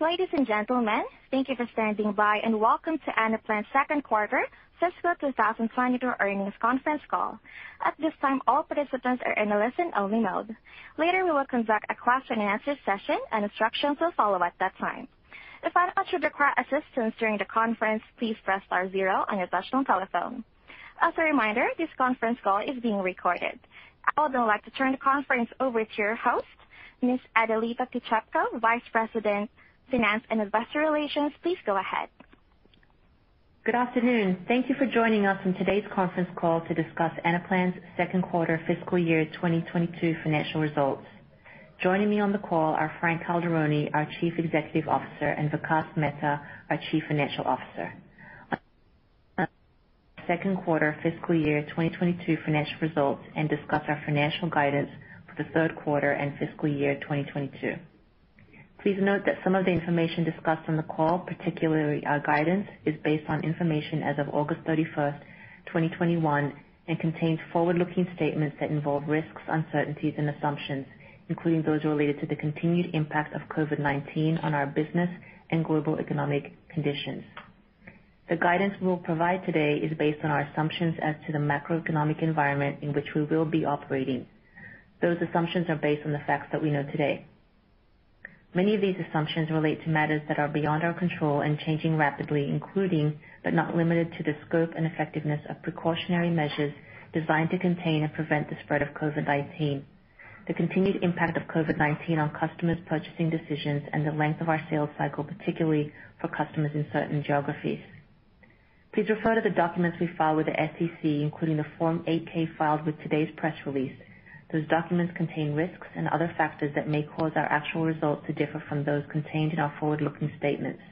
Ladies and gentlemen, thank you for standing by, and welcome to Anaplan's second quarter fiscal 2022 earnings conference call. At this time, all participants are in a listen-only mode. Later, we will conduct a question-and-answer session, and instructions will follow at that time. If anyone should require assistance during the conference, please press star zero on your touchtone telephone. As a reminder, this conference call is being recorded. I would now like to turn the conference over to your host, Ms. Adelita Pichepko, Vice President, Finance and Investor Relations. Please go ahead. Good afternoon. Thank you for joining us on today's conference call to discuss Anaplan's second quarter fiscal year 2022 financial results. Joining me on the call are Frank Calderoni, our Chief Executive Officer, and Vikas Mehta, our Chief Financial Officer. Second quarter fiscal year 2022 financial results and discuss our financial guidance for the third quarter and fiscal year 2022. Please note that some of the information discussed on the call, particularly our guidance, is based on information as of August 31st, 2021, and contains forward-looking statements that involve risks, uncertainties, and assumptions, including those related to the continued impact of COVID-19 on our business and global economic conditions. The guidance we will provide today is based on our assumptions as to the macroeconomic environment in which we will be operating. Those assumptions are based on the facts that we know today. Many of these assumptions relate to matters that are beyond our control and changing rapidly, including, but not limited to, the scope and effectiveness of precautionary measures designed to contain and prevent the spread of COVID-19, the continued impact of COVID-19 on customers' purchasing decisions, and the length of our sales cycle, particularly for customers in certain geographies. Please refer to the documents we filed with the SEC, including the Form 8-K filed with today's press release. Those documents contain risks and other factors that may cause our actual results to differ from those contained in our forward-looking statements.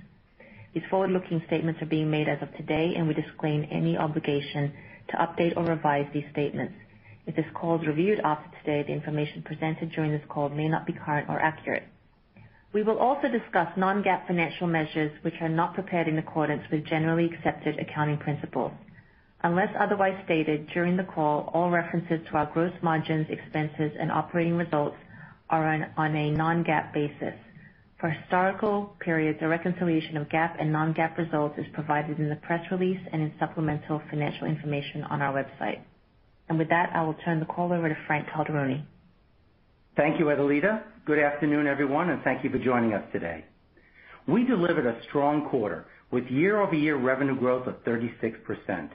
These forward-looking statements are being made as of today, and we disclaim any obligation to update or revise these statements. If this call is reviewed after today, the information presented during this call may not be current or accurate. We will also discuss non-GAAP financial measures which are not prepared in accordance with generally accepted accounting principles. Unless otherwise stated during the call, all references to our gross margins, expenses, and operating results are on a non-GAAP basis. For historical periods, a reconciliation of GAAP and non-GAAP results is provided in the press release and in supplemental financial information on our website. And with that, I will turn the call over to Frank Calderoni. Thank you, Adelita. Good afternoon, everyone, and thank you for joining us today. We delivered a strong quarter with year-over-year revenue growth of 36%,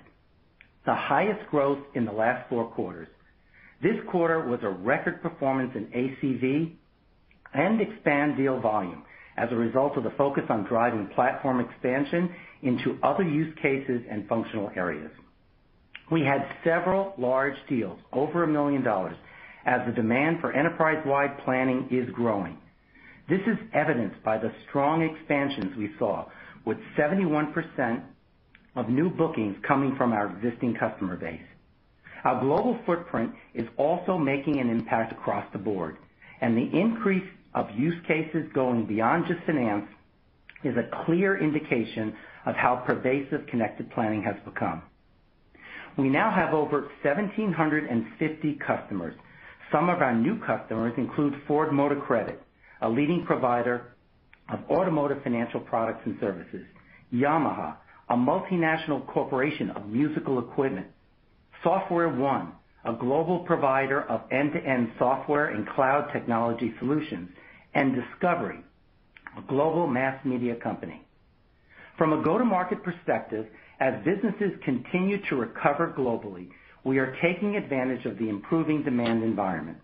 the highest growth in the last four quarters. This quarter was a record performance in ACV and expand deal volume as a result of the focus on driving platform expansion into other use cases and functional areas. We had several large deals over $1 million as the demand for enterprise-wide planning is growing. This is evidenced by the strong expansions we saw with 71% of new bookings coming from our existing customer base. Our global footprint is also making an impact across the board, and the increase of use cases going beyond just finance is a clear indication of how pervasive connected planning has become. We now have over 1,750 customers. Some of our new customers include Ford Motor Credit, a leading provider of automotive financial products and services, Yamaha, a multinational corporation of musical equipment, SoftwareOne, a global provider of end-to-end software and cloud technology solutions, and Discovery, a global mass media company. From a go-to-market perspective, as businesses continue to recover globally, we are taking advantage of the improving demand environment.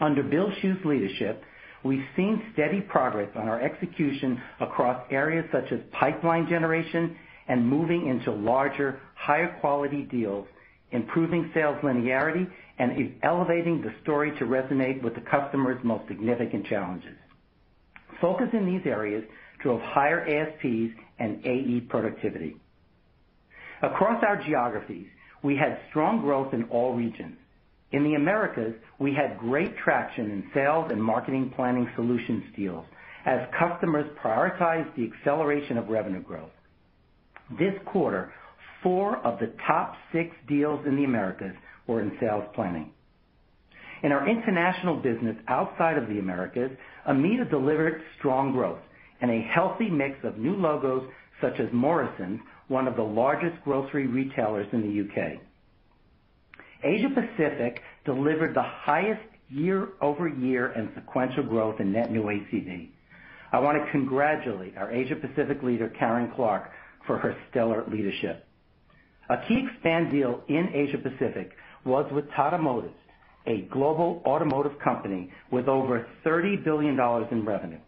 Under Bill Schuh's leadership, we've seen steady progress on our execution across areas such as pipeline generation and moving into larger, higher quality deals, improving sales linearity, and elevating the story to resonate with the customer's most significant challenges. Focus in these areas drove higher ASPs and AE productivity. Across our geographies, we had strong growth in all regions. In the Americas, we had great traction in sales and marketing planning solutions deals as customers prioritized the acceleration of revenue growth. This quarter, four of the top six deals in the Americas were in sales planning. In our international business outside of the Americas, EMEA delivered strong growth, and a healthy mix of new logos such as Morrisons, one of the largest grocery retailers in the U.K. Asia Pacific delivered the highest year-over-year and sequential growth in net new ACV. I want to congratulate our Asia Pacific leader, Karen Clark, for her stellar leadership. A key expand deal in Asia Pacific was with Tata Motors, a global automotive company with over $30 billion in revenue.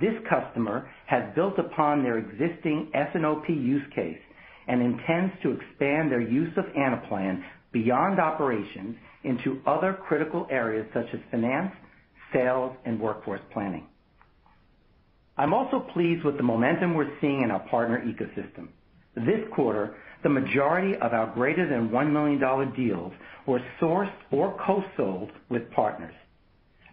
This customer has built upon their existing S&OP use case and intends to expand their use of Anaplan beyond operations into other critical areas such as finance, sales, and workforce planning. I'm also pleased with the momentum we're seeing in our partner ecosystem. This quarter, the majority of our greater than $1 million deals were sourced or co-sold with partners.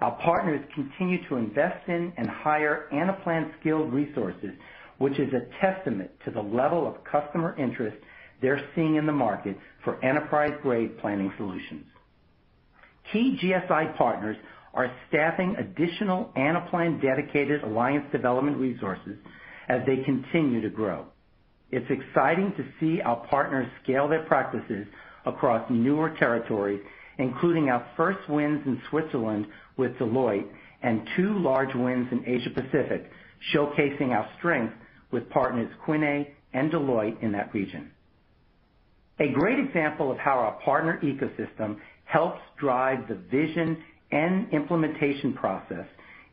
Our partners continue to invest in and hire Anaplan skilled resources, which is a testament to the level of customer interest they're seeing in the market for enterprise-grade planning solutions. Key GSI partners are staffing additional Anaplan dedicated alliance development resources as they continue to grow. It's exciting to see our partners scale their practices across newer territories, including our first wins in Switzerland with Deloitte and two large wins in Asia Pacific, showcasing our strength with partners Quinet and Deloitte in that region. A great example of how our partner ecosystem helps drive the vision and implementation process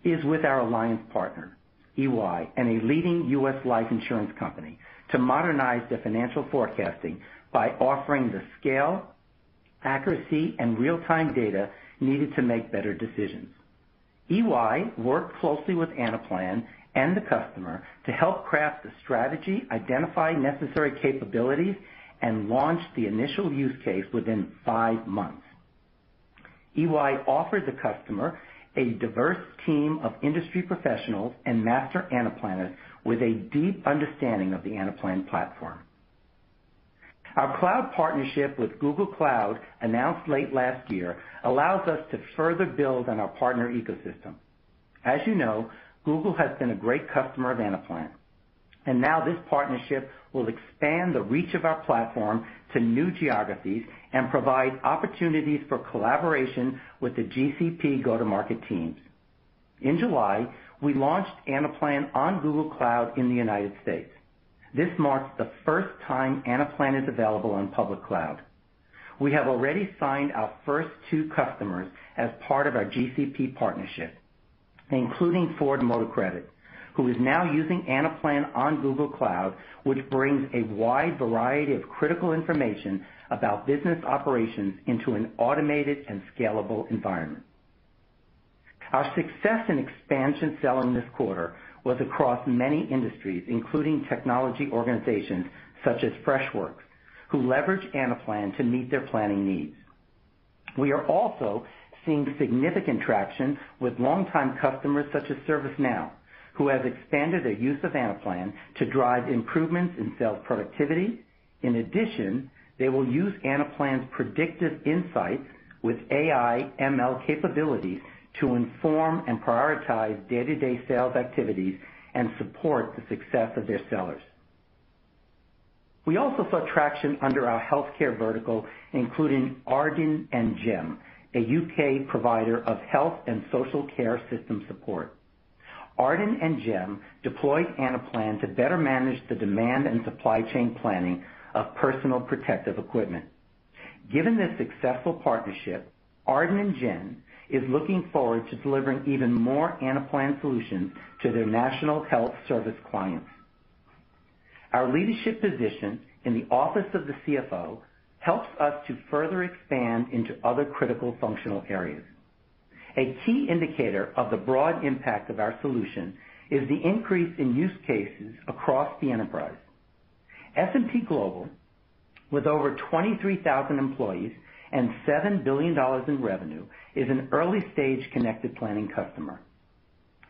is with our alliance partner, EY, and a leading U.S. life insurance company to modernize their financial forecasting by offering the scale, accuracy, and real-time data needed to make better decisions. EY worked closely with Anaplan and the customer to help craft the strategy, identify necessary capabilities, and launch the initial use case within five months. EY offered the customer a diverse team of industry professionals and master Anaplanners with a deep understanding of the Anaplan platform. Our cloud partnership with Google Cloud, announced late last year, allows us to further build on our partner ecosystem. As you know, Google has been a great customer of Anaplan, and now this partnership will expand the reach of our platform to new geographies and provide opportunities for collaboration with the GCP go-to-market teams. In July, we launched Anaplan on Google Cloud in the United States. This marks the first time Anaplan is available on public cloud. We have already signed our first two customers as part of our GCP partnership, including Ford Motor Credit, who is now using Anaplan on Google Cloud, which brings a wide variety of critical information about business operations into an automated and scalable environment. Our success in expansion selling this quarter was across many industries, including technology organizations such as Freshworks, who leverage Anaplan to meet their planning needs. We are also seeing significant traction with longtime customers such as ServiceNow, who has expanded their use of Anaplan to drive improvements in sales productivity. In addition, they will use Anaplan's predictive insights with AI ML capabilities to inform and prioritize day-to-day sales activities and support the success of their sellers. We also saw traction under our healthcare vertical, including Arden and GEM, a U.K. provider of health and social care system support. Arden and GEM deployed Anaplan to better manage the demand and supply chain planning of personal protective equipment. Given this successful partnership, Arden and GEM is looking forward to delivering even more Anaplan solutions to their National Health Service clients. Our leadership position in the office of the CFO helps us to further expand into other critical functional areas. A key indicator of the broad impact of our solution is the increase in use cases across the enterprise. S&P Global, with over 23,000 employees and $7 billion in revenue, is an early-stage connected planning customer.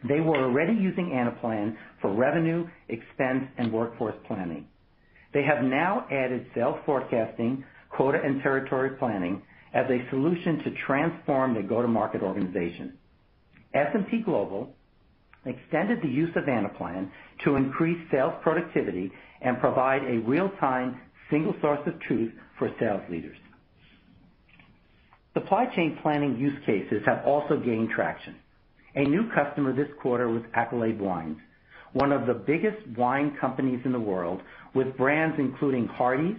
They were already using Anaplan for revenue, expense, and workforce planning. They have now added sales forecasting, quota and territory planning as a solution to transform their go-to-market organization. S&P Global, extended the use of Anaplan to increase sales productivity and provide a real-time single source of truth for sales leaders. Supply chain planning use cases have also gained traction. A new customer this quarter was Accolade Wines, one of the biggest wine companies in the world, with brands including Hardy's,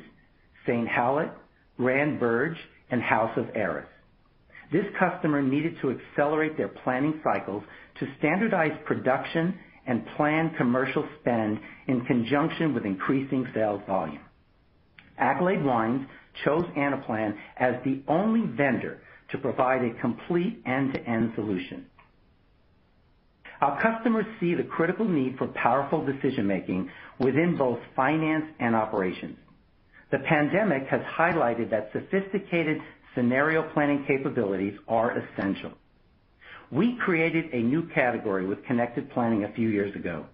St. Hallett, Grant Burge, and House of Arras. This customer needed to accelerate their planning cycles to standardize production and plan commercial spend in conjunction with increasing sales volume. Accolade Wines chose Anaplan as the only vendor to provide a complete end-to-end solution. Our customers see the critical need for powerful decision-making within both finance and operations. The pandemic has highlighted that sophisticated scenario planning capabilities are essential. We created a new category with connected planning a few years ago,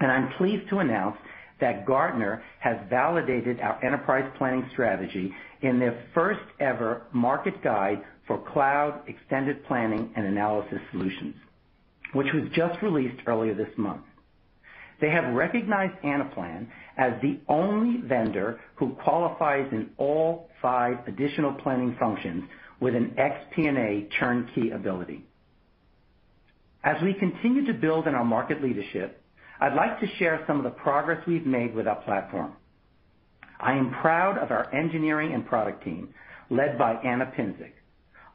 and I'm pleased to announce that Gartner has validated our enterprise planning strategy in their first-ever market guide for cloud extended planning and analysis solutions, which was just released earlier this month. They have recognized Anaplan as the only vendor who qualifies in all five additional planning functions with an XP&A turnkey ability. As we continue to build on our market leadership, I'd like to share some of the progress we've made with our platform. I am proud of our engineering and product team, led by Ana Pinczuk.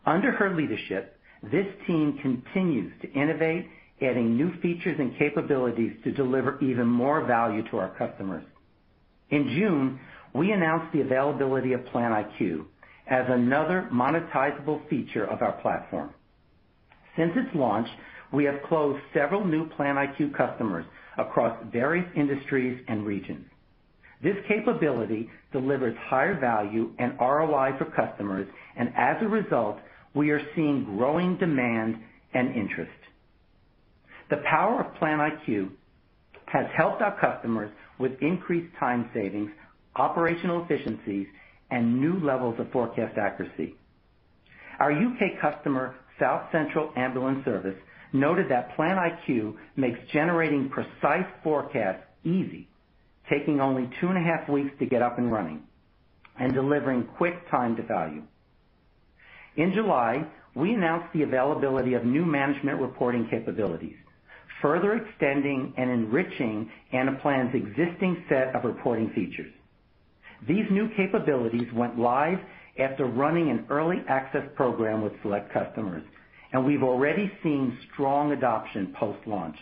Under her leadership, this team continues to innovate, adding new features and capabilities to deliver even more value to our customers. In June, we announced the availability of PlanIQ as another monetizable feature of our platform. Since its launch, we have closed several new PlanIQ customers across various industries and regions. This capability delivers higher value and ROI for customers, and as a result, we are seeing growing demand and interest. The power of PlanIQ has helped our customers with increased time savings, operational efficiencies, and new levels of forecast accuracy. Our U.K. customer, South Central Ambulance Service, noted that PlanIQ makes generating precise forecasts easy, taking only two and a half weeks to get up and running and delivering quick time to value. In July, we announced the availability of new management reporting capabilities, further extending and enriching Anaplan's existing set of reporting features. These new capabilities went live after running an early access program with select customers, and we've already seen strong adoption post-launch.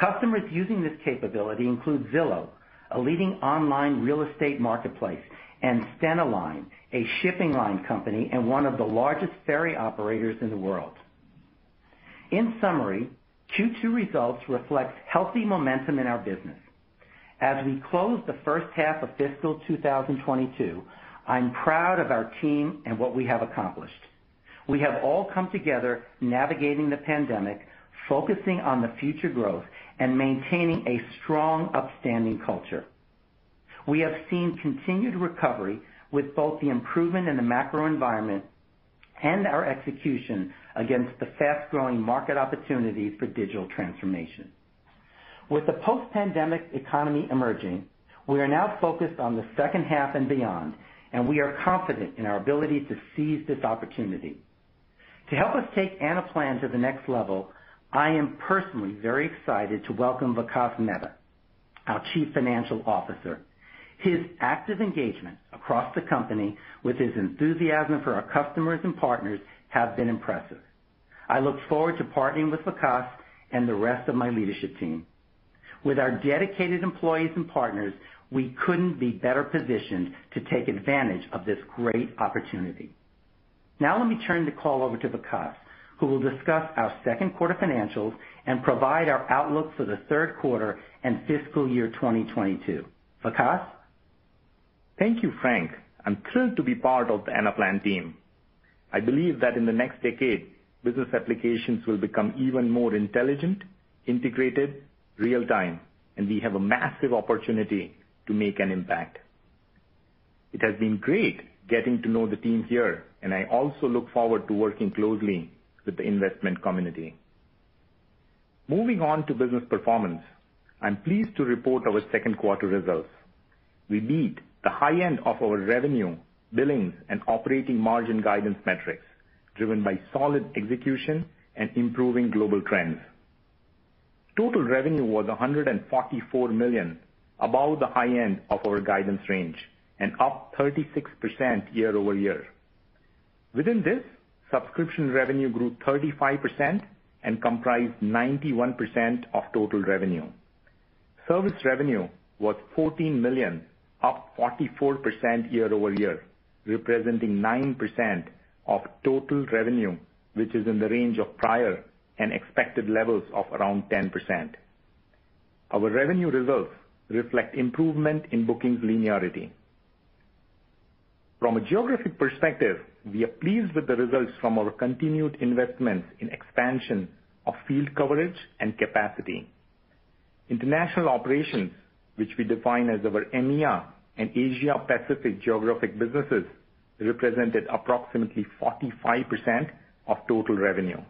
Customers using this capability include Zillow, a leading online real estate marketplace, and Stena Line, a shipping line company and one of the largest ferry operators in the world. In summary, Q2 results reflect healthy momentum in our business. As we close the first half of fiscal 2022, I'm proud of our team and what we have accomplished. We have all come together navigating the pandemic, focusing on the future growth, and maintaining a strong, upstanding culture. We have seen continued recovery with both the improvement in the macro environment and our execution against the fast-growing market opportunities for digital transformation. With the post-pandemic economy emerging, we are now focused on the second half and beyond, and we are confident in our ability to seize this opportunity. To help us take Anaplan to the next level, I am personally very excited to welcome Vikas Mehta, our Chief Financial Officer. His active engagement across the company with his enthusiasm for our customers and partners have been impressive. I look forward to partnering with Vikas and the rest of my leadership team. With our dedicated employees and partners, we couldn't be better positioned to take advantage of this great opportunity. Now let me turn the call over to Vikas, who will discuss our second quarter financials and provide our outlook for the third quarter and fiscal year 2022. Vikas? Thank you, Frank. I'm thrilled to be part of the Anaplan team. I believe that in the next decade, business applications will become even more intelligent, integrated, real-time, and we have a massive opportunity to make an impact. It has been great getting to know the team here, and I also look forward to working closely with the investment community. Moving on to business performance, I'm pleased to report our second quarter results. We beat the high end of our revenue, billings, and operating margin guidance metrics, driven by solid execution and improving global trends. Total revenue was $144 million, above the high end of our guidance range and up 36% year-over-year. Within this, subscription revenue grew 35% and comprised 91% of total revenue. Service revenue was 14 million, up 44% year-over-year, representing 9% of total revenue, which is in the range of prior and expected levels of around 10%. Our revenue results reflect improvement in bookings linearity. From a geographic perspective, we are pleased with the results from our continued investments in expansion of field coverage and capacity. International operations, which we define as our EMEA and Asia Pacific geographic businesses, represented approximately 45% of total revenue.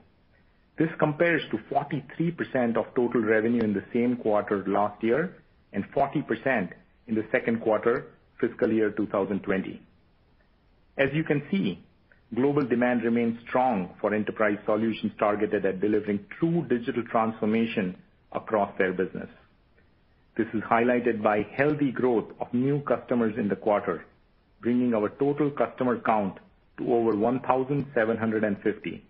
This compares to 43% of total revenue in the same quarter last year and 40% in the second quarter fiscal year 2020. As you can see, global demand remains strong for enterprise solutions targeted at delivering true digital transformation across their business. This is highlighted by healthy growth of new customers in the quarter, bringing our total customer count to over 1,750.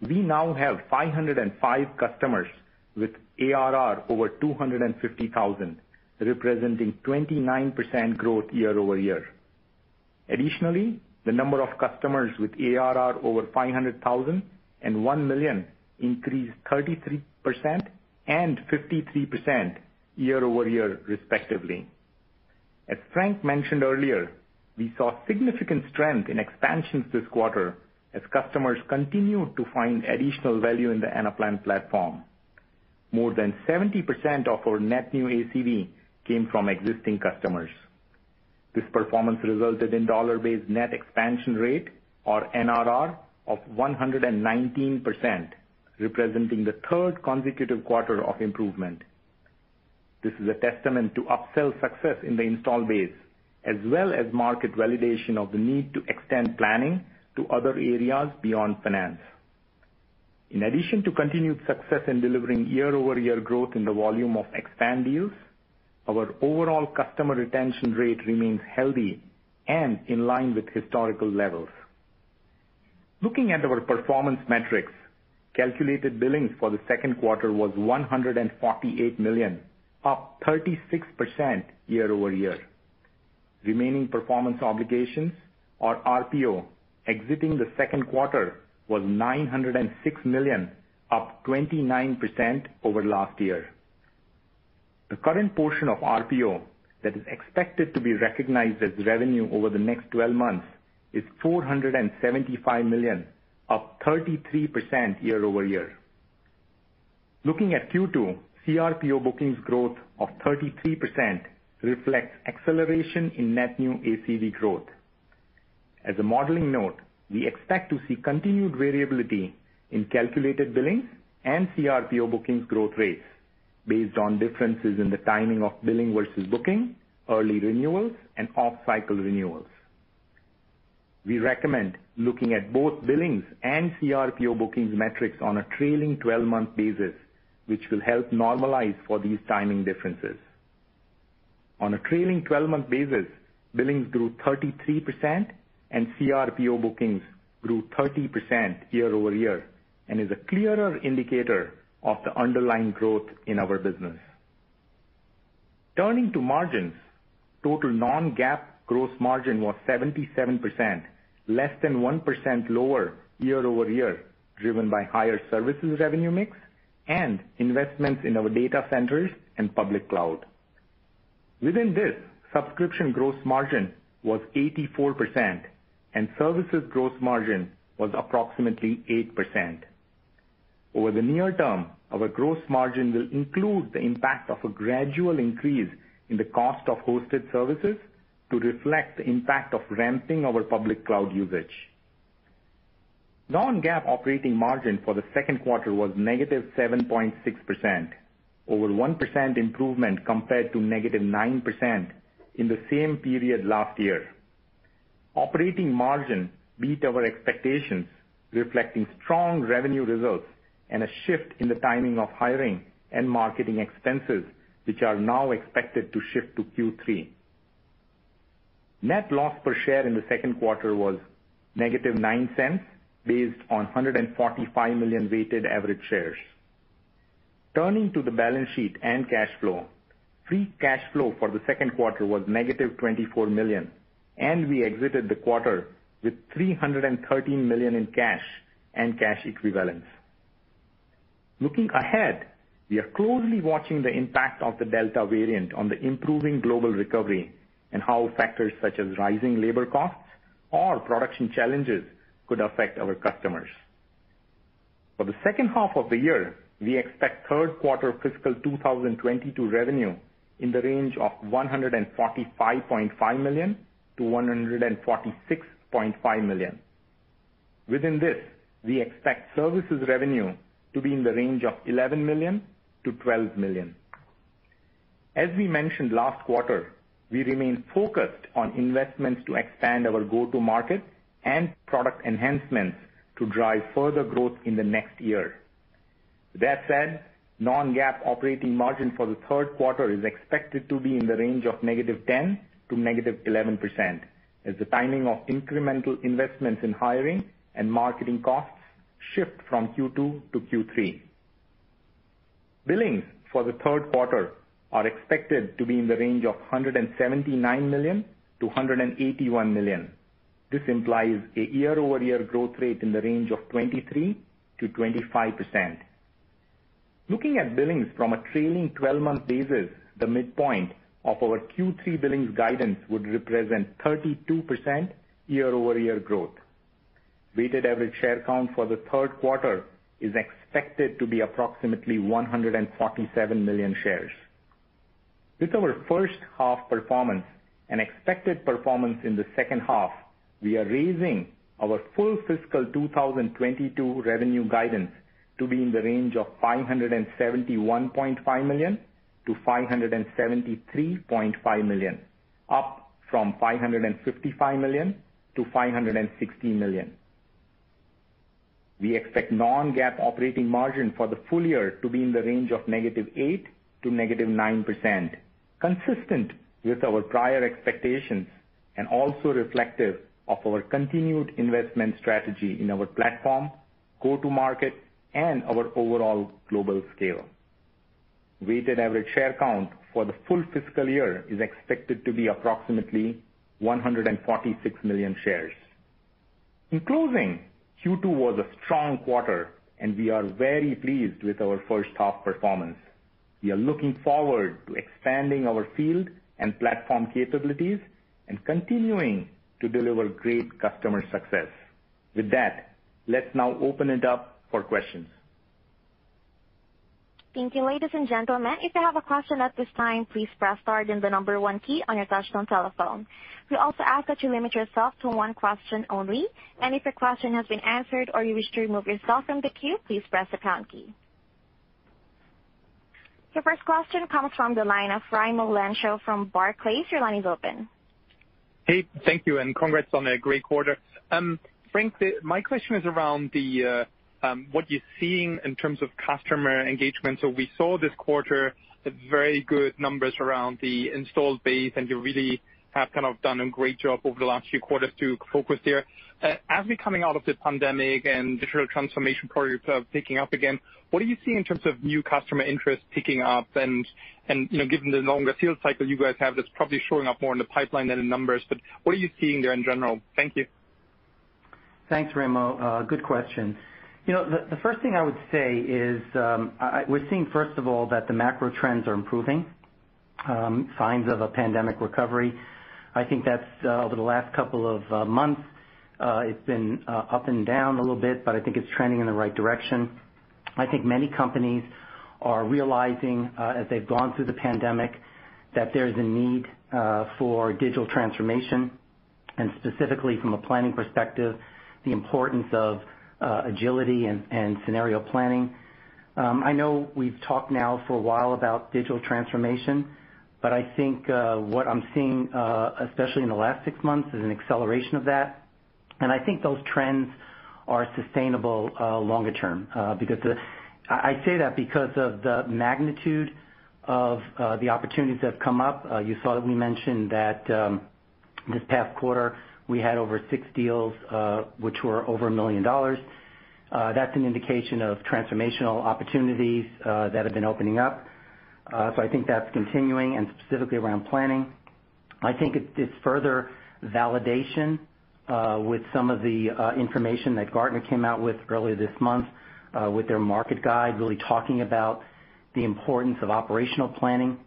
We now have 505 customers with ARR over 250,000, representing 29% growth year-over-year. Additionally, the number of customers with ARR over $500,000 and $1 million increased 33% and 53% year-over-year, respectively. As Frank mentioned earlier, we saw significant strength in expansions this quarter as customers continued to find additional value in the Anaplan platform. More than 70% of our net new ACV came from existing customers. This performance resulted in dollar-based net expansion rate, or NRR, of 119%, representing the third consecutive quarter of improvement. This is a testament to upsell success in the install base, as well as market validation of the need to extend planning to other areas beyond finance. In addition to continued success in delivering year-over-year growth in the volume of expand deals, our overall customer retention rate remains healthy and in line with historical levels. Looking at our performance metrics, calculated billings for the second quarter was $148 million, up 36% year-over-year. Remaining performance obligations, or RPO, exiting the second quarter was 906 million, up 29% over last year. The current portion of RPO that is expected to be recognized as revenue over the next 12 months is 475 million, up 33% year-over-year. Looking at Q2, CRPO bookings growth of 33% reflects acceleration in net new ACV growth. As a modeling note, we expect to see continued variability in calculated billings and CRPO bookings growth rates based on differences in the timing of billing versus booking, early renewals, and off-cycle renewals. We recommend looking at both billings and CRPO bookings metrics on a trailing 12-month basis, which will help normalize for these timing differences. On a trailing 12-month basis, billings grew 33% and CRPO bookings grew 30% year-over-year and is a clearer indicator of the underlying growth in our business. Turning to margins, total non-GAAP gross margin was 77%, less than 1% lower year-over-year, driven by higher services revenue mix and investments in our data centers and public cloud. Within this, subscription gross margin was 84%, and services gross margin was approximately 8%. Over the near term, our gross margin will include the impact of a gradual increase in the cost of hosted services to reflect the impact of ramping our public cloud usage. Non-GAAP operating margin for the second quarter was -7.6%, over 1% improvement compared to -9% in the same period last year. Operating margin beat our expectations, reflecting strong revenue results and a shift in the timing of hiring and marketing expenses, which are now expected to shift to Q3. Net loss per share in the second quarter was -$0.09, based on 145 million weighted average shares. Turning to the balance sheet and cash flow. Free cash flow for the second quarter was -$24 million, and we exited the quarter with 313 million in cash and cash equivalents. Looking ahead, we are closely watching the impact of the Delta variant on the improving global recovery and how factors such as rising labor costs or production challenges could affect our customers. For the second half of the year, we expect third quarter fiscal 2022 revenue in the range of $145.5 million-$146.5 million. Within this, we expect services revenue to be in the range of $11 million-$12 million. As we mentioned last quarter, we remain focused on investments to expand our go-to-market and product enhancements to drive further growth in the next year. That said, non-GAAP operating margin for the third quarter is expected to be in the range of -10 to -11%, as the timing of incremental investments in hiring and marketing costs shift from Q2 to Q3. Billings for the third quarter are expected to be in the range of $179 million-$181 million. This implies a year-over-year growth rate in the range of 23%-25%. Looking at billings from a trailing 12-month basis, the midpoint of our Q3 billings guidance would represent 32% year-over-year growth. Weighted average share count for the third quarter is expected to be approximately 147 million shares. With our first half performance and expected performance in the second half, we are raising our full fiscal 2022 revenue guidance to be in the range of $571.5 million-$573.5 million, up from $555 million-$560 million. We expect non-GAAP operating margin for the full year to be in the range of -8 to -9%, consistent with our prior expectations and also reflective of our continued investment strategy in our platform, go-to-market, and our overall global scale. Weighted average share count for the full fiscal year is expected to be approximately 146 million shares. In closing, Q2 was a strong quarter, and we are very pleased with our first half performance. We are looking forward to expanding our field and platform capabilities and continuing to deliver great customer success. With that, let's now open it up for questions. Thank you. Ladies and gentlemen, if you have a question at this time, please press star then the number one key on your touchtone telephone. We also ask that you limit yourself to one question only, and if your question has been answered or you wish to remove yourself from the queue, please press the pound key. Your first question comes from the line of Raimo Lenschow from Barclays. Your line is open. Hey, thank you, and congrats on a great quarter. Um, Frank, my question is around the uh, um what you're seeing in terms of customer engagement. So we saw this quarter uh, very good numbers around the installed base, and you really have kind of done a great job over the last few quarters to focus there. Uh, as we're coming out of the pandemic and digital transformation projects are picking up again, what are you seeing in terms of new customer interest picking up? And and you know given the longer sales cycle you guys have, that's probably showing up more in the pipeline than in numbers, but what are you seeing there in general? Thank you. Thanks, Raimo. Uh, good question. You know the first thing I would say is, um, we're seeing, first of all, that the macro trends are improving, um, signs of a pandemic recovery. I think that's uh, over the last couple of months, Uh, it's been uh, up and down a little bit, but I think it's trending in the right direction. I think many companies are realizing, uh, as they've gone through the pandemic, that there's a need for digital transformation, and specifically from a planning perspective, the importance of agility and scenario planning. Um, I know we've talked now for a while about digital transformation, but I think what I'm seeing, especially in the last six months, is an acceleration of that. I think those trends are sustainable uh, longer term. Uh, because I say that because of the magnitude of uh, the opportunities that have come up. You saw that we mentioned that um, this past quarter, we had over six deals, which were over $1 million. That's an indication of transformational opportunities that have been opening up. Uh so I think that's continuing, and specifically around planning. I think it's further validation with some of the uh information that Gartner came out with earlier this month uh with their market guide, really talking about the importance of operational planning.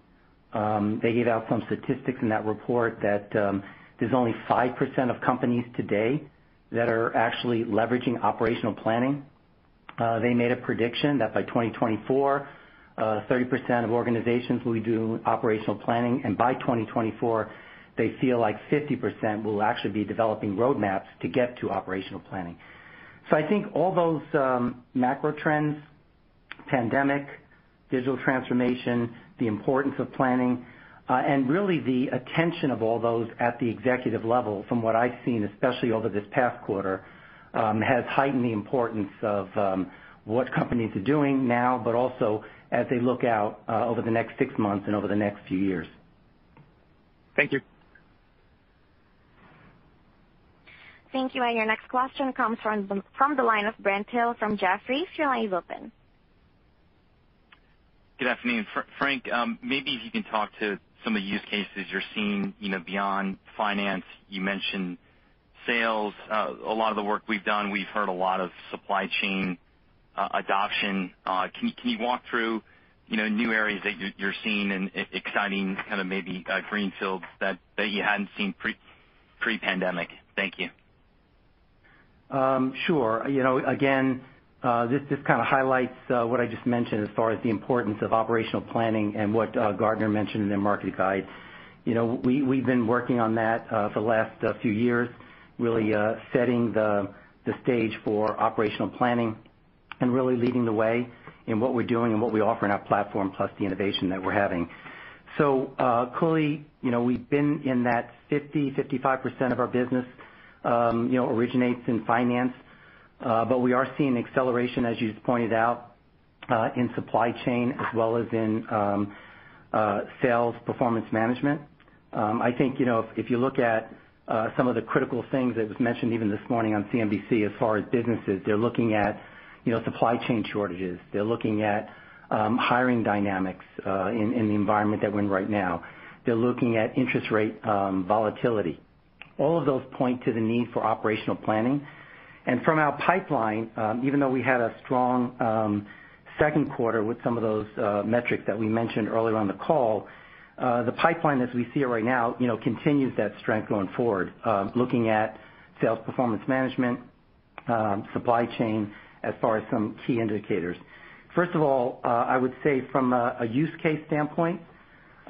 Um they gave out some statistics in that report that um there's only 5% of companies today that are actually leveraging operational planning. Uh they made a prediction that by 2024, 30% of organizations will be doing operational planning, and by 2024, they feel like 50% will actually be developing roadmaps to get to operational planning. So I think all those um, macro trends, pandemic, digital transformation, the importance of planning, uh, and really the attention of all those at the executive level from what I've seen, especially over this past quarter, um, has heightened the importance of um, what companies are doing now, but also as they look out uh, over the next six months and over the next few years. Thank you. Thank you. And your next question comes from the line of Brent Thill from Jefferies. Your line is open. Good afternoon. Frank, um, maybe if you can talk to some of the use cases you're seeing you know, beyond finance. You mentioned sales. Uh, a lot of the work we've done, we've heard a lot of supply chain uh, adoption. Uh, can you walk through you know new areas that you're seeing and exciting kind of maybe greenfields that you hadn't seen pre-pandemic? Thank you. Um, sure. You know, again, uh this this kind of highlights uh, what I just mentioned as far as the importance of operational planning and what uh, Gartner mentioned in their market guide. You know, we've been working on that uh, for the last few years, really setting the the stage for operational planning and really leading the way in what we're doing and what we offer in our platform, plus the innovation that we're having. So clearly, you know we've been in that 50%-55% of our business Um, originates in finance. Uh but we are seeing acceleration, as you just pointed out, uh, in supply chain as well as in um, uh, sales performance management. Um, I think you know if if you look at uh, some of the critical things that was mentioned even this morning on CNBC as far as businesses, they're looking at you know supply chain shortages. They're looking at hiring dynamics in the environment that we're in right now. They're looking at interest rate volatility. All of those point to the need for operational planning. And from our pipeline, um, even though we had a strong um, second quarter with some of those uh, metrics that we mentioned earlier on the call, uh, the pipeline as we see it right now you know, continues that strength going forward, uh, looking at sales performance management, um, supply chain, as far as some key indicators. First of all, I would say from a use case standpoint,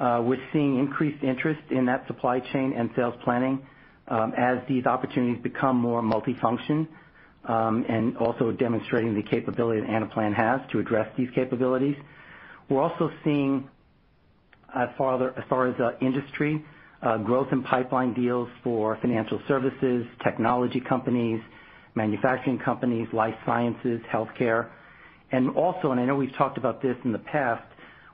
we're seeing increased interest in that supply chain and sales planning Um, as these opportunities become more multifunction, um and also demonstrating the capability that Anaplan has to address these capabilities. We're also seeing, as far as uh, industry, uh, growth in pipeline deals for financial services, technology companies, manufacturing companies, life sciences, healthcare. And also, and I know we've talked about this in the past,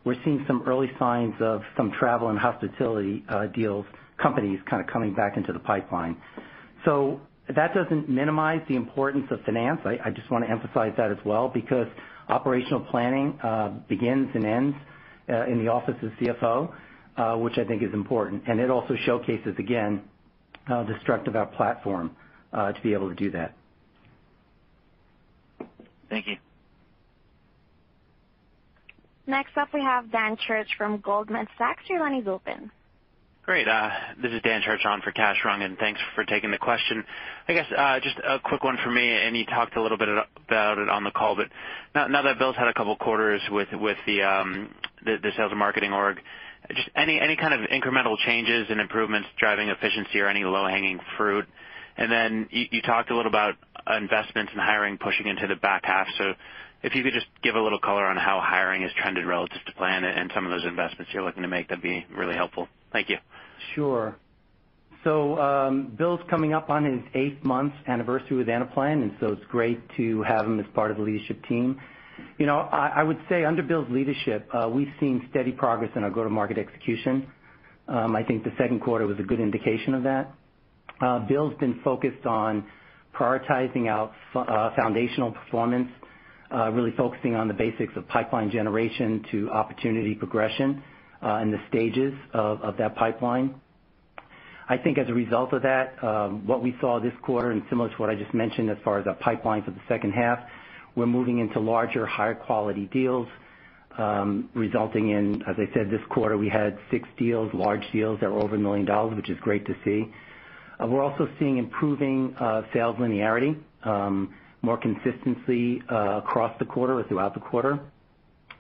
we're seeing some early signs of some travel and hospitality uh, deals, companies kind of coming back into the pipeline. So that doesn't minimize the importance of finance. I just want to emphasize that as well, because operational planning uh, begins and ends uh, in the office of CFO, uh, which I think is important. And it also showcases, again, the strength of our platform to be able to do that. Thank you. Next up, we have Dan Church from Goldman Sachs. Your line is open. Great. This is Dan Church on for Kash Rangan. Thanks for taking the question. I guess, just a quick one for me, and you talked a little bit about it on the call, but now that Bill's had a couple quarters with with the um the sales and marketing org, just any kind of incremental changes and improvements driving efficiency or any low-hanging fruit? And then you talked a little about investments in hiring pushing into the back half. So if you could just give a little color on how hiring has trended relative to plan and some of those investments you're looking to make, that'd be really helpful. Thank you. Sure. So um Bill's coming up on his eight-month anniversary with Anaplan, and so it's great to have him as part of the leadership team. You know, I would say under Bill's leadership, uh, we've seen steady progress in our go-to-market execution. Um, I think the second quarter was a good indication of that. Uh, Bill's been focused on prioritizing our uh, foundational performance, really focusing on the basics of pipeline generation to opportunity progression, Uh, and the stages of that pipeline. I think as a result of that, um, what we saw this quarter, and similar to what I just mentioned as far as our pipeline for the second half, we're moving into larger, higher quality deals, um, resulting in, as I said, this quarter, we had six deals, large deals that were over $1 million, which is great to see. Uh, we're also seeing improving uh, sales linearity, um, more consistency across the quarter or throughout the quarter,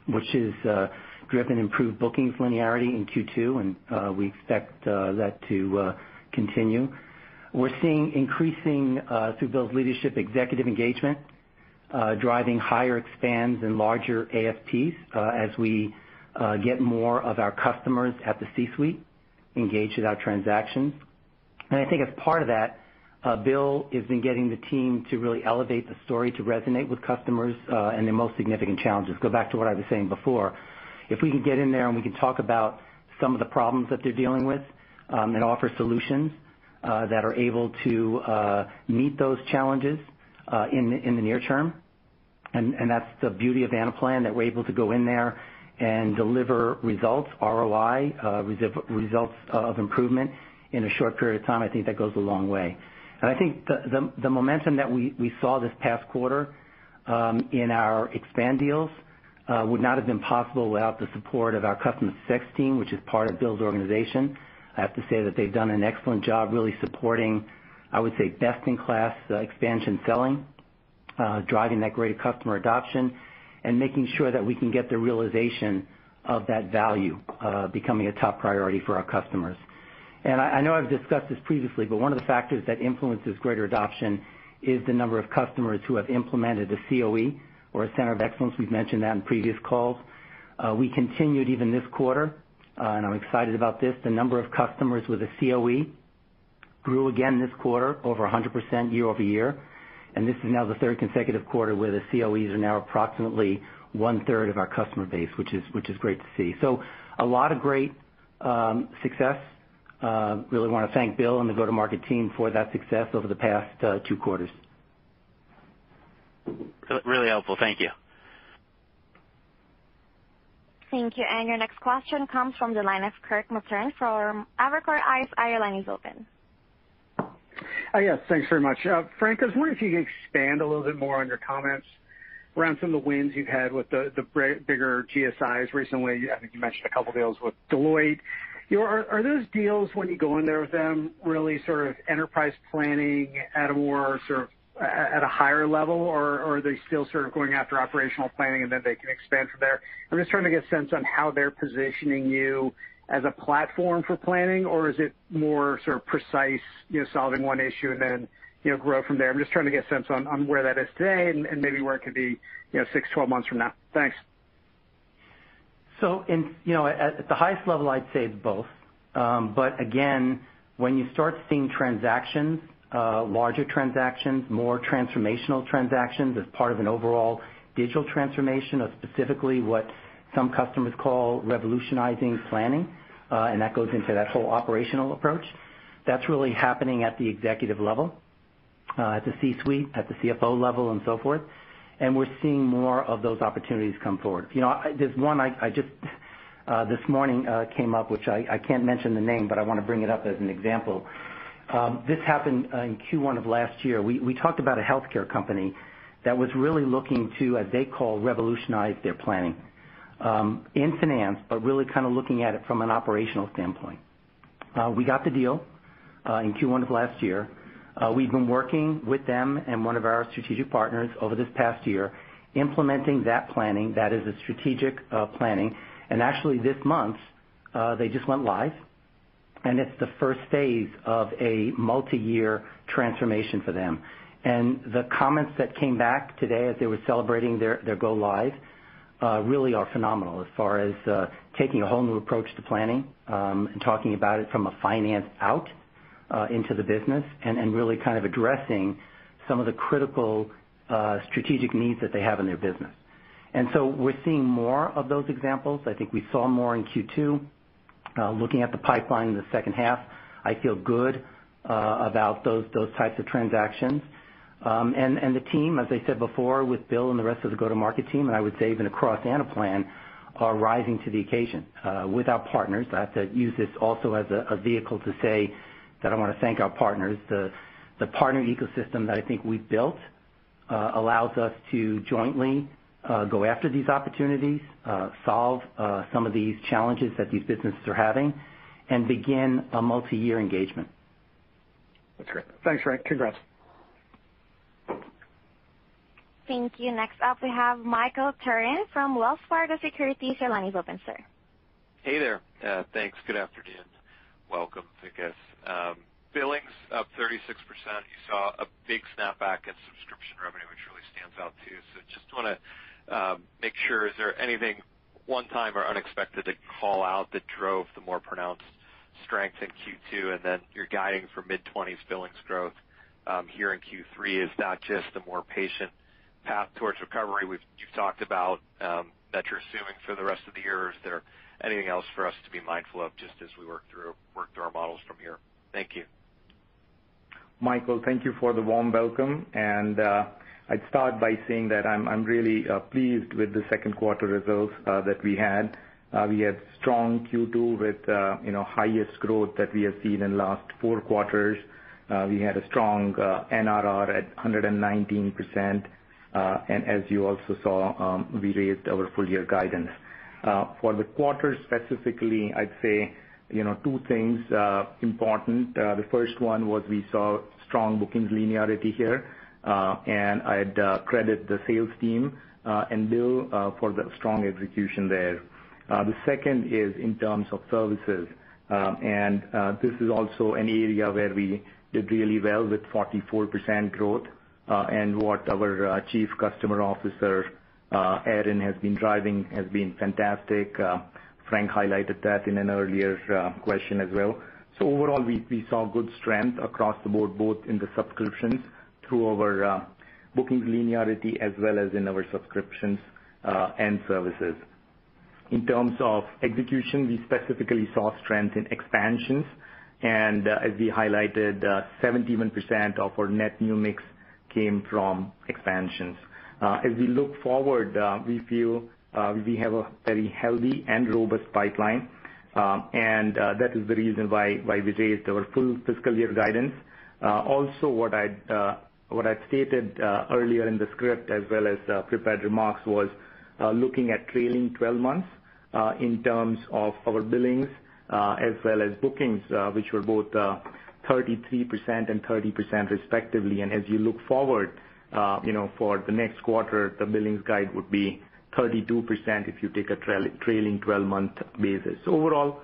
which has driven improved bookings linearity in Q2, and uh, we expect uh, that to uh, continue. We're seeing increasing, through Bill's leadership, executive engagement, driving higher expands and larger ASPs as we get more of our customers at the C-suite engaged with our transactions. And I think as part of that, Bill has been getting the team to really elevate the story to resonate with customers, and their most significant challenges. Go back to what I was saying before. If we can get in there and we can talk about some of the problems that they're dealing with, um, and offer solutions uh, that are able to uh, meet those challenges uh, in the near term, and that's the beauty of Anaplan, that we're able to go in there and deliver results, ROI, results of improvement in a short period of time, I think that goes a long way. And I think the momentum that we saw this past quarter um, in our expand deals Uh, would not have been possible without the support of our customer success team, which is part of Bill's organization. I have to say that they've done an excellent job really supporting, I would say, best-in-class uh, expansion selling, uh, driving that greater customer adoption, and making sure that we can get the realization of that value becoming a top priority for our customers. And I know I've discussed this previously, but one of the factors that influences greater adoption is the number of customers who have implemented a COE or a center of excellence. We've mentioned that in previous calls. Uh, we continued even this quarter, uh, and I'm excited about this. The number of customers with a COE grew again this quarter, over 100% year-over-year. And this is now the third consecutive quarter where the COEs are now approximately one-third of our customer base, which is which is great to see. So a lot of great um, success. Uh, really want to thank Bill and the go-to-market team for that success over the past two quarters. Really helpful. Thank you. Thank you. And your next question comes from the line of Kirk Materne from Evercore ISI. Your line is open. Uh, yes, thanks very much. Uh, Frank, I was wondering if you could expand a little bit more on your comments around some of the wins you've had with the bigger GSIs recently. I think you mentioned a couple deals with Deloitte. Are those deals, when you go in there with them, really sort of enterprise planning at a higher level, or are they still sort of going after operational planning and then they can expand from there? I'm just trying to get a sense on how they're positioning you as a platform for planning, or is it more sort of precise, you know, solving one issue and then you know grow from there? I'm just trying to get a sense on where that is today and maybe where it could be six, 12 months from now. Thanks. So in you know at at the highest level, I'd say it's both. Um but again, when you start seeing transactions, larger transactions, more transformational transactions as part of an overall digital transformation of specifically what some customers call revolutionizing planning, uh and that goes into that whole operational approach, that's really happening at the executive level, uh at the C-suite, at the CFO level, and so forth. And we're seeing more of those opportunities come forward. You know, I there's one I just uh this morning uh came up, which I can't mention the name, but I want to bring it up as an example. Um, this happened uh, in Q1 of last year. We talked about a healthcare company that was really looking to, as they call, revolutionize their planning um, in finance, but really kind of looking at it from an operational standpoint. Uh, we got the deal uh, in Q1 of last year. We've been working with them and one of our strategic partners over this past year, implementing that planning. That is a strategic planning. And actually this month, they just went live, and it's the first phase of a multi-year transformation for them. And the comments that came back today as they were celebrating their their go live uh, really are phenomenal as far as uh, taking a whole new approach to planning, um, and talking about it from a finance out uh, into the business and really kind of addressing some of the critical strategic needs that they have in their business. And so we're seeing more of those examples. I think we saw more in Q2. Uh, looking at the pipeline in the second half, I feel good uh, about those those types of transactions. Um and the team, as I said before, with Bill and the rest of the go-to-market team, and I would say even across Anaplan, are rising to the occasion uh, with our partners. I have to use this also as a vehicle to say that I want to thank our partners. The partner ecosystem that I think we've built allows us to jointly Uh, go after these opportunities, uh, solve uh, some of these challenges that these businesses are having, and begin a multi-year engagement. That's great. Thanks, Frank. Congrats. Thank you. Next up, we have Michael Turrin from Wells Fargo Securities. Your line is open, sir. Hey there. Thanks. Good afternoon. Welcome, I guess. Um, billings up 36%. You saw a big snapback in subscription revenue, which really stands out, too. So just want to Um, make sure, is there anything one time or unexpected to call out that drove the more pronounced strength in Q2? You're guiding for mid-20s billings growth um, here in Q3. Is that just a more patient path towards recovery we've you've talked about um, that you're assuming for the rest of the year? Is there anything else for us to be mindful of just as we work through work through our models from here? Thank you. Michael, thank you for the warm welcome. Uh, I'd start by saying that I'm really uh, pleased with the second quarter results uh, that we had. Uh, we had strong Q2 with uh you know highest growth that we have seen in last four quarters. We had a strong NRR at 119%. Uh and as you also saw, um, we raised our full-year guidance. For the quarter specifically, I'd say you know two things important. The first one was we saw strong bookings linearity here, Uh, I'd uh, credit the sales team uh, and Bill for the strong execution there. The second is in terms of services. Um, and this is also an area where we did really well with 44% growth. And what our Chief Customer Officer, Aaron, has been driving has been fantastic. Frank highlighted that in an earlier question as well. So overall, we we saw good strength across the board, both in the subscriptions through our uh, bookings linearity as well as in our subscriptions uh, and services. In terms of execution, we specifically saw strength in expansions, and uh, as we highlighted, 71% of our net new mix came from expansions. As we look forward, we feel we have a very healthy and robust pipeline, and that is the reason why we raised our full fiscal year guidance. Also, what I'd stated uh, earlier in the script as well as uh, prepared remarks was uh, looking at trailing 12 months in terms of our billings as well as bookings, which were both 33% and 30% respectively. And as you look forward uh you know, for the next quarter, the billings guide would be 32% if you take a trailing 12-month basis. Overall,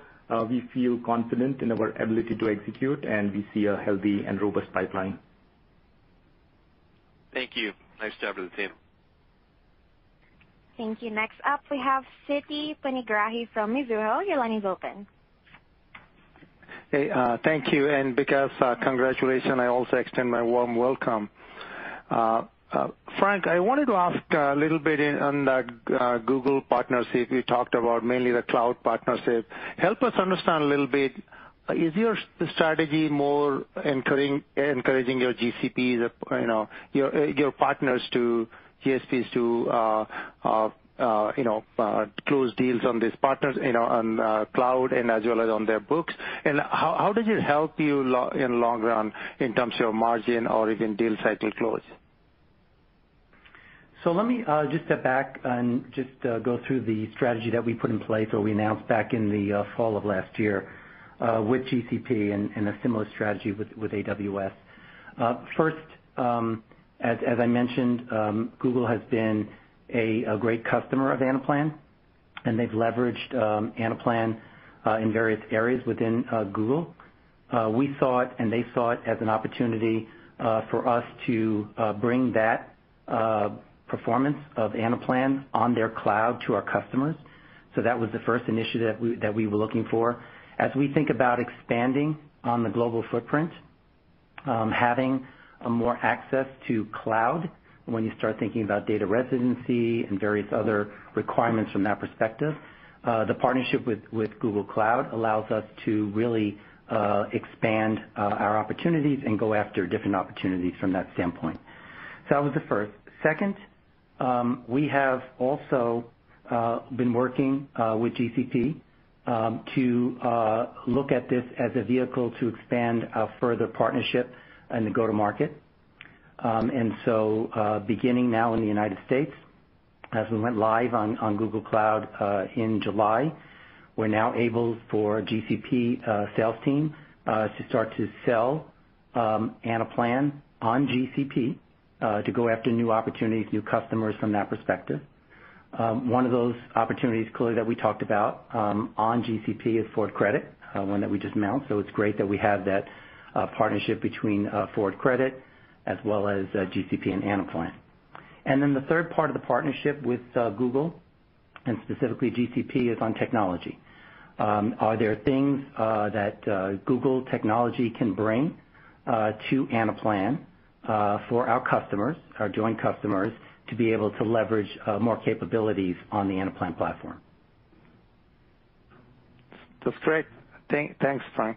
we feel confident in our ability to execute, and we see a healthy and robust pipeline. Thank you. Nice job to the team. Thank you. Next up, we have Siti Panigrahi from Mizuho. Your line is open. Hey, uh, thank you. Vikas, uh, congratulations. I also extend my warm welcome. Uh, Frank, I wanted to ask a little bit on that Google partnership you talked about, mainly the cloud partnership. Help us understand a little bit, is your strategy more encouraging your GCPs, you know, your your partners to GSPs to uh, uh, uh, you know close deals on these partners you know, on cloud and as well as on their books? And how does it help you in long run in terms of margin or even deal cycle close? So let me just step back and just go through the strategy that we put in place or we announced back in the fall of last year with GCP and a similar strategy with AWS. First, as as I mentioned, um Google has been a great customer of Anaplan, and they've leveraged um Anaplan uh, in various areas within uh Google. Uh we saw it, and they saw it as an opportunity uh for us to uh bring that uh performance of Anaplan on their cloud to our customers. So that was the first initiative that we were looking for. As we think about expanding on the global footprint, um, having more access to cloud when you start thinking about data residency and various other requirements from that perspective, uh, the partnership with Google Cloud allows us to really uh, expand uh, our opportunities and go after different opportunities from that standpoint. So that was the first. Second, um, we have also been working with GCP to look at this as a vehicle to expand our further partnership and the go-to-market. Um and so uh beginning now in the United States, as we went live on Google Cloud in July, we're now able for GCP sales team to start to sell um Anaplan on GCP to go after new opportunities, new customers from that perspective. Um, one of those opportunities clearly that we talked about um, on GCP is Ford Credit, uh, one that we just announced. So it's great that we have that uh, partnership between uh, Ford Credit as well as GCP and Anaplan. And then the third part of the partnership with Google, and specifically GCP, is on technology. Um, are there things that Google technology can bring to Anaplan for our customers, our joint customers, to be able to leverage uh, more capabilities on the Anaplan platform? That's great. Thanks, Frank.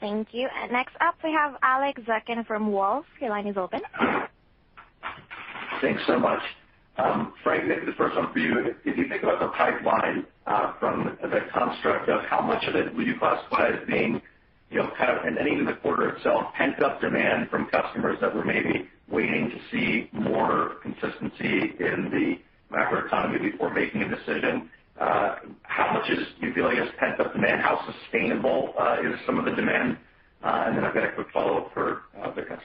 Thank you. Next up, we have Alex Zukin from Wolfe. Your line is open. Thanks so much. Um, Frank, maybe the first one for you. If you think about the pipeline uh, from the construct of how much of it would you classify as being kind of, and even the quarter itself, pent-up demand from customers that were maybe waiting to see more consistency in the macroeconomy before making a decision. Uh how much do you feel like is pent-up demand? How sustainable uh is some of the demand? Uh and then I've got a quick follow-up for Vikas.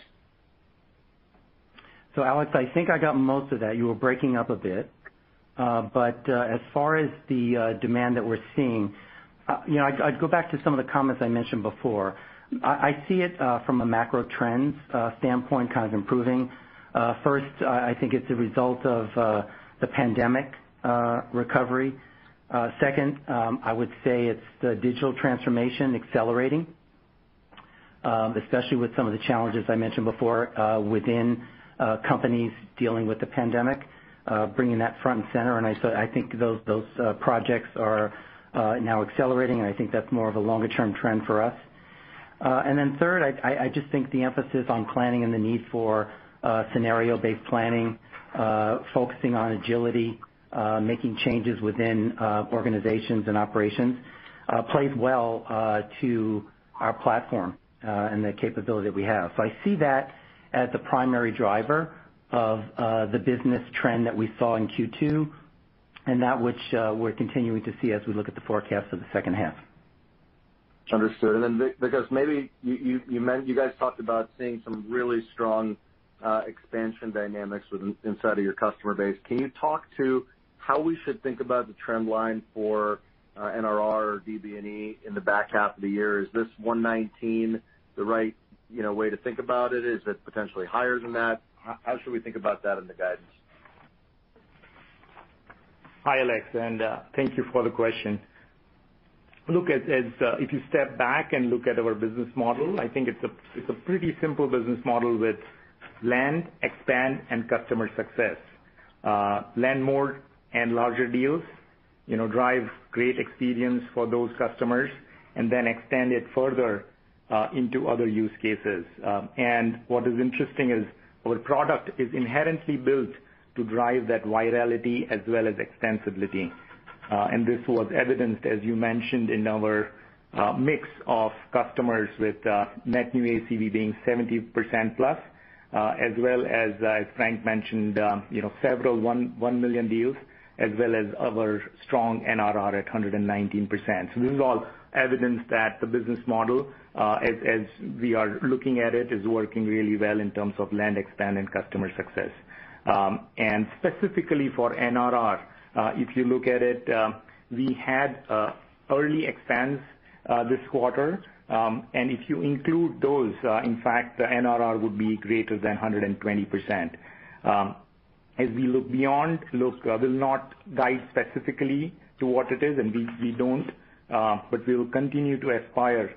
Alex, I think I got most of that. You were breaking up a bit. But as far as the uh demand that we're seeing, Uh, I'd go back to some of the comments I mentioned before. I see it uh, from a macro trends uh, standpoint, kind of improving. First, I think it's a result of the pandemic recovery. Second, um, I would say it's the digital transformation accelerating, um, especially with some of the challenges I mentioned before within companies dealing with the pandemic, bringing that front and center. And I think those those projects are now accelerating, and I think that's more of a longer-term trend for us. Third, I I just think the emphasis on planning and the need for uh scenario-based planning, uh focusing on agility, uh making changes within uh organizations and operations, uh plays well uh to our platform uh and the capability that we have. So I see that as the primary driver of uh the business trend that we saw in Q2, and that which uh, we're continuing to see as we look at the forecast for the second half. Understood. Vikas, maybe you guys talked about seeing some really strong uh, expansion dynamics within inside of your customer base. Can you talk to how we should think about the trend line for uh, NRR or DBNE in the back half of the year? Is this 119 the right you know, way to think about it? Is it potentially higher than that? How should we think about that in the guidance? Hi, Alex, and uh, thank you for the question. Look, as uh, if you step back and look at our business model, I think it's a it's a pretty simple business model with land, expand, and customer success. Uh, land more and larger deals, you know, drive great experience for those customers, and then extend it further into other use cases. Um and what is interesting is our product is inherently built to drive that virality as well as extensibility. And this was evidenced, as you mentioned, in our uh, mix of customers with uh, net new ACV being 70%+, plus, uh, as well as as Frank mentioned, um, you know, several 1 million deals, as well as our strong NRR at 119%. So this is all evidence that the business model, as we are looking at it, is working really well in terms of land, expand, and customer success. Um, specifically for NRR, uh, if you look at it, um, we had uh, early expands uh, this quarter, um and If you include those, in fact, the NRR would be greater than 120%. Um, as we look beyond, look, I will not guide specifically to what it is, and we we don't, but we will continue to aspire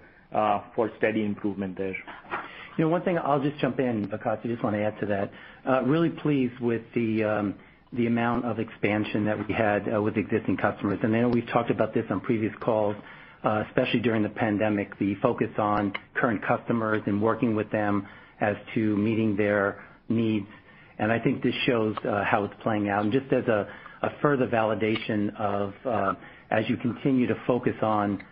for steady improvement there. You know, one thing, I'll just jump in, Vikas, I just want to add to that. Uh, really pleased with the um the amount of expansion that we had uh, with existing customers. And I know we've talked about this on previous calls, uh, especially during the pandemic, the focus on current customers and working with them as to meeting their needs. And I think this shows how it's playing out. And just as a further validation of as you continue to focus on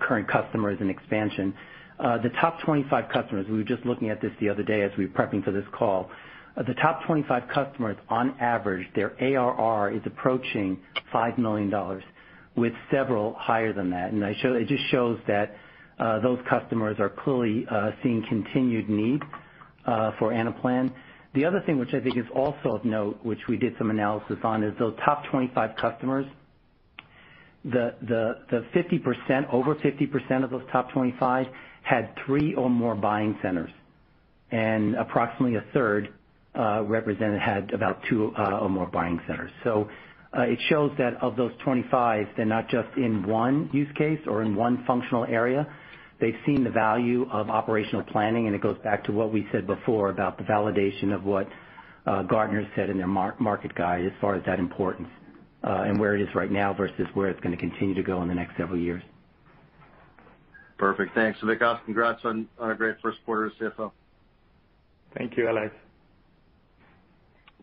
current customers and expansion, Uh, the top 25 customers, we were just looking at this the other day as we were prepping for this call. Uh, the top 25 customers, on average, their ARR is approaching $5 million, with several higher than that. And it just shows that uh, those customers are clearly seeing continued need for Anaplan. The other thing which I think is also of note, which we did some analysis on, is those top 25 customers, the 50% over 50% of those top 25 had three or more buying centers, and approximately a third uh, represented had about two uh, or more buying centers. So uh it shows that of those 25, they're not just in one use case or in one functional area. They've seen the value of operational planning, and it goes back to what we said before about the validation of what uh, Gartner said in their market guide as far as that importance, and where it is right now versus where it's going to continue to go in the next several years. Perfect. Thanks. Vikas, congrats on a great first quarter as CFO. Thank you, Alex.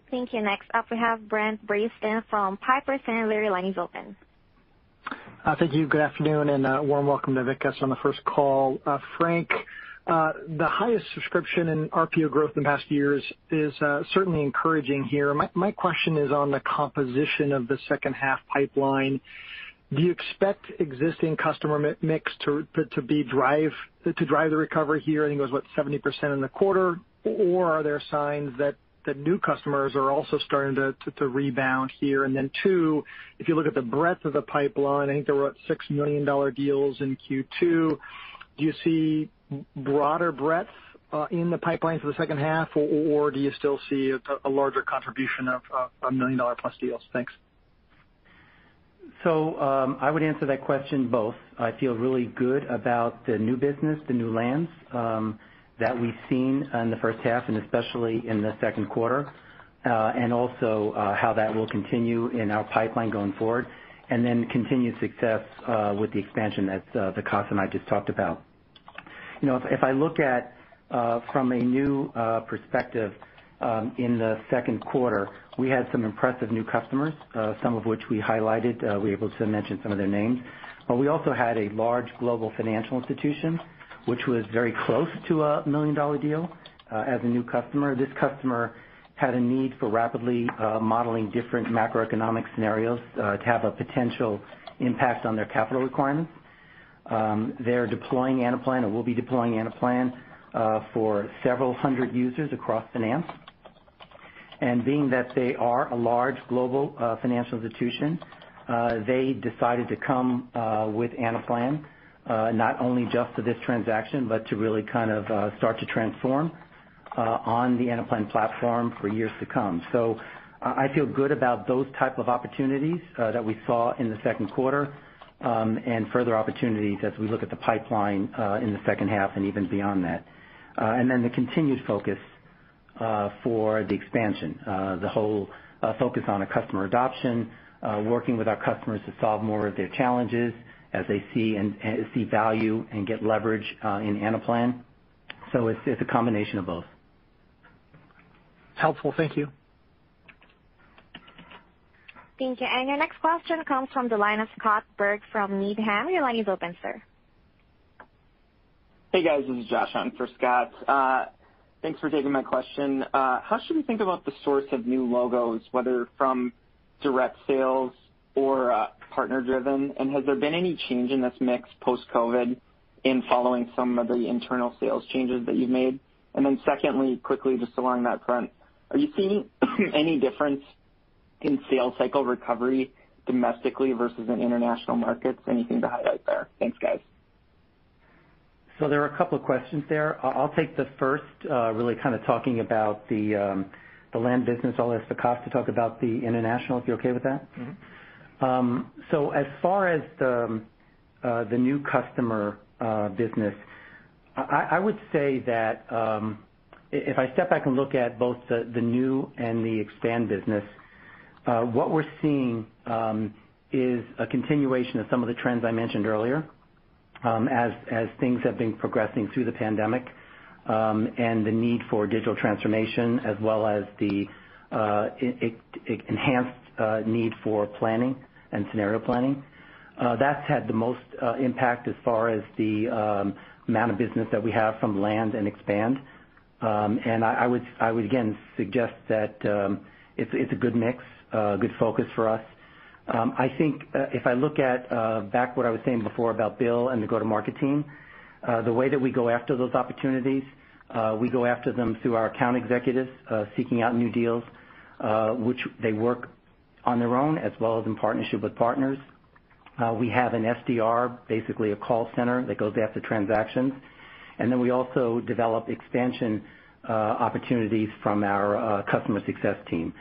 Thank you. Next up, we have Brent Bracelin from Piper Sandler. Your line is open. Uh, thank you. Good afternoon, and a warm welcome to Vikas on the first call. Uh, Frank, the highest subscription in RPO growth in the past years is certainly encouraging here. My question is on the composition of the second half pipeline. Do you expect existing customer mix to to be drive to drive the recovery here? I think it was, what, 70% in the quarter? Or are there signs that new customers are also starting to rebound here? And then Two, if you look at the breadth of the pipeline, I think there were $6 million deals in Q2. Do you see broader breadth uh, in the pipeline for the second half, or do you still see a larger contribution of $1 million-plus deals? Thanks. Um, I would answer that question both. I feel really good about the new business, the new lands, um, that we've seen in the first half and especially in the second quarter, uh, and also uh, how that will continue in our pipeline going forward, and then continued success uh, with the expansion that Vikas and I just talked about. You know, if if I look at from a new perspective um, in the second quarter, we had some impressive new customers, uh, some of which we highlighted. Uh, we were able to mention some of their names. But we also had a large global financial institution, which was very close to a million-dollar deal uh, as a new customer. This customer had a need for rapidly modeling different macroeconomic scenarios to have a potential impact on their capital requirements. Um, they're deploying Anaplan, or will be deploying Anaplan, for several hundred users across finance. And being that they are a large global financial institution, uh they decided to come uh with Anaplan, uh not only just for this transaction, but to really kind of uh start to transform uh on the Anaplan platform for years to come. So uh I feel good about those type of opportunities uh that we saw in the second quarter, um and further opportunities as we look at the pipeline uh in the second half and even beyond that. Uh and then the continued focus Uh, for the expansion, uh, the whole uh, focus on a customer adoption, working with our customers to solve more of their challenges as they see and uh see value and get leverage in Anaplan. So it's it's a combination of both. Helpful. Thank you. Thank you. And your next question comes from the line of Scott Berg from Needham. Your line is open, sir. Hey, guys. This is Josh on for Scott. Thanks for taking my question. Uh, how should we think about the source of new logos, whether from direct sales or uh, partner-driven? And has there been any change in this mix post-COVID in following some of the internal sales changes that you've made? And then secondly, quickly, just along that front, are you seeing any difference in sales cycle recovery domestically versus in international markets? Anything to highlight there? Thanks, guys. So there are a couple of questions there. I'll take the first, uh, really kind of talking about the um the land business. I'll ask Vikas to talk about the international, if you're okay with that. Mm-hmm. Um so as far as the um, uh the new customer uh, business, I would say that um, if I step back and look at both the new and the expand business, uh, what we're seeing um, is a continuation of some of the trends I mentioned earlier as as things have been progressing through the pandemic, um and the need for digital transformation as well as the uh, enhanced uh need for planning and scenario planning. Uh that's had the most impact as far as the um amount of business that we have from land and expand. Um and I would s I would again suggest that um it's it's a good mix, a good focus for us. Um, I think uh, if I look at uh, back what I was saying before about Bill and the go-to-market team, uh, the way that we go after those opportunities, we go after them through our account executives, seeking out new deals, which they work on their own as well as in partnership with partners. We have an SDR, basically a call center that goes after transactions. And then we also develop expansion opportunities from our customer success team.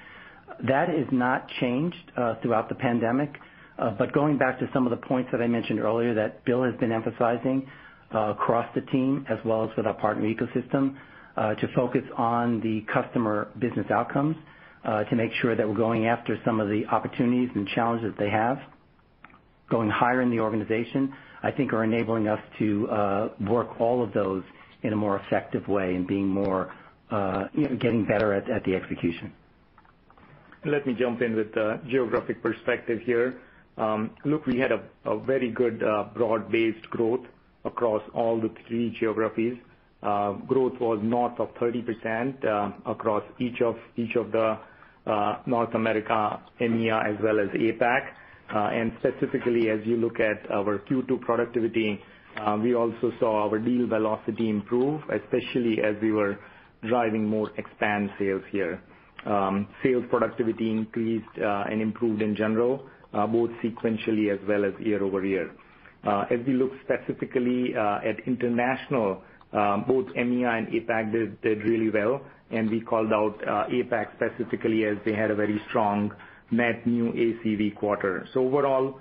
That has not changed throughout the pandemic. Uh but going back to some of the points that I mentioned earlier that Bill has been emphasizing across the team as well as with our partner ecosystem, to focus on the customer business outcomes, to make sure that we're going after some of the opportunities and challenges that they have, going higher in the organization, I think are enabling us to uh work all of those in a more effective way and being more uh getting better at the execution. Let me jump in with the geographic perspective here. Um, look, we had a very good uh, broad-based growth across all the three geographies. Uh, growth was north of 30% uh, across each of each of the North America, EMEA, as well as APAC. Uh and specifically, as you look at our Q2 productivity, we also saw our deal velocity improve, especially as we were driving more expand sales here. Um, sales productivity increased uh, and improved in general, uh, both sequentially as well as year-over-year. Uh, as we look specifically at international, um, both EMEA and APAC did really well, and we called out APAC specifically as they had a very strong net new ACV quarter. So overall,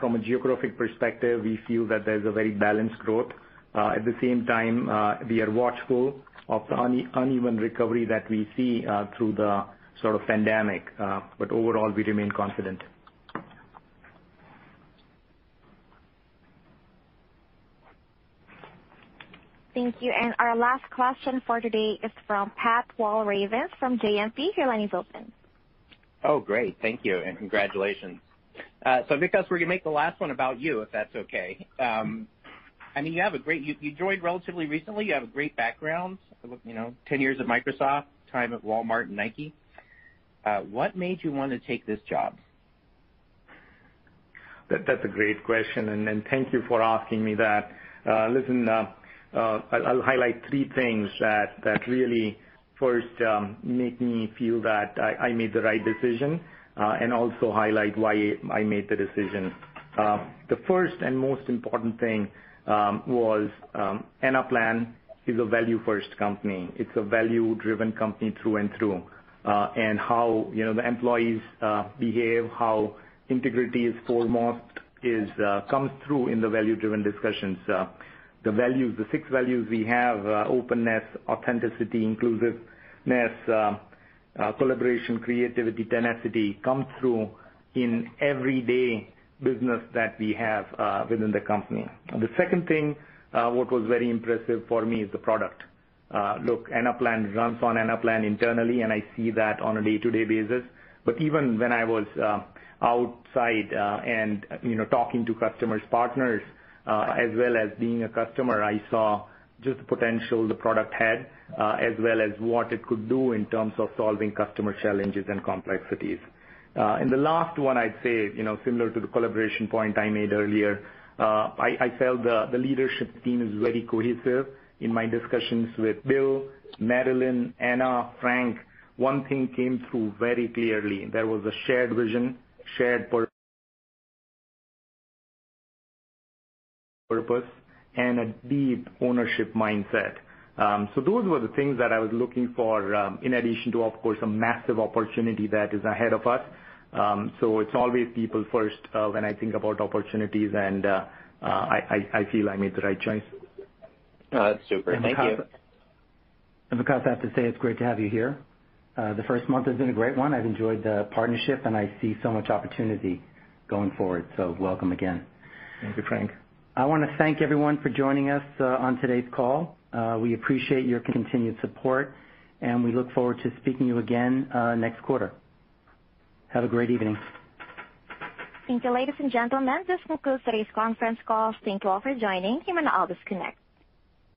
from a geographic perspective, we feel that there's a very balanced growth. Uh, at the same time, uh, we are watchful of the uneven recovery that we see uh, through the sort of pandemic. Uh but overall, we remain confident. Thank you. And our last question for today is from Pat Walravens from JMP. Your line is open. Oh, great. Thank you, and congratulations. So, Vikas, we're going to make the last one about you, if that's okay. Um, I mean, you have a great. You, you joined relatively recently. You have a great background, You know, 10 years at Microsoft, time at Walmart and Nike. Uh, what made you want to take this job? That's a great question, and thank you for asking me that. Uh, listen, uh, I'll highlight three things that really first um, make me feel that I made the right decision, and also highlight why I made the decision. The first and most important thing Um, was um, Anaplan is a value-first company. It's a value-driven company through and through. Uh and how you know the employees uh, behave, how integrity is foremost is uh, comes through in the value-driven discussions. Uh the six values we have, uh, openness, authenticity, inclusiveness, collaboration, creativity, tenacity, come through in everyday business that we have uh within the company. The second thing, uh what was very impressive for me is the product. Uh, look, Anaplan runs on Anaplan internally, and I see that on a day-to-day basis. But even when I was uh, outside uh, and you know talking to customers, partners, as well as being a customer, I saw just the potential the product had, as well as what it could do in terms of solving customer challenges and complexities. Uh, the last one I'd say, you know, similar to the collaboration point I made earlier, uh, I felt the leadership team is very cohesive. In my discussions with Bill, Marilyn, Ana, Frank, one thing came through very clearly. There was a shared vision, shared purpose, and a deep ownership mindset. Um so those were the things that I was looking for, um, in addition to, of course, a massive opportunity that is ahead of us. It's always people first uh, when I think about opportunities, and uh, I feel I made the right choice. Oh, that's super. Thank you. Vikas, I have to say, it's great to have you here. Uh, the first month has been a great one. I've enjoyed the partnership, and I see so much opportunity going forward. So welcome again. Thank you, Frank. I want to thank everyone for joining us on today's call. We appreciate your continued support, and we look forward to speaking to you again next quarter. Have a great evening. Thank you, ladies and gentlemen. This concludes today's conference call. Thank you all for joining. You may now disconnect.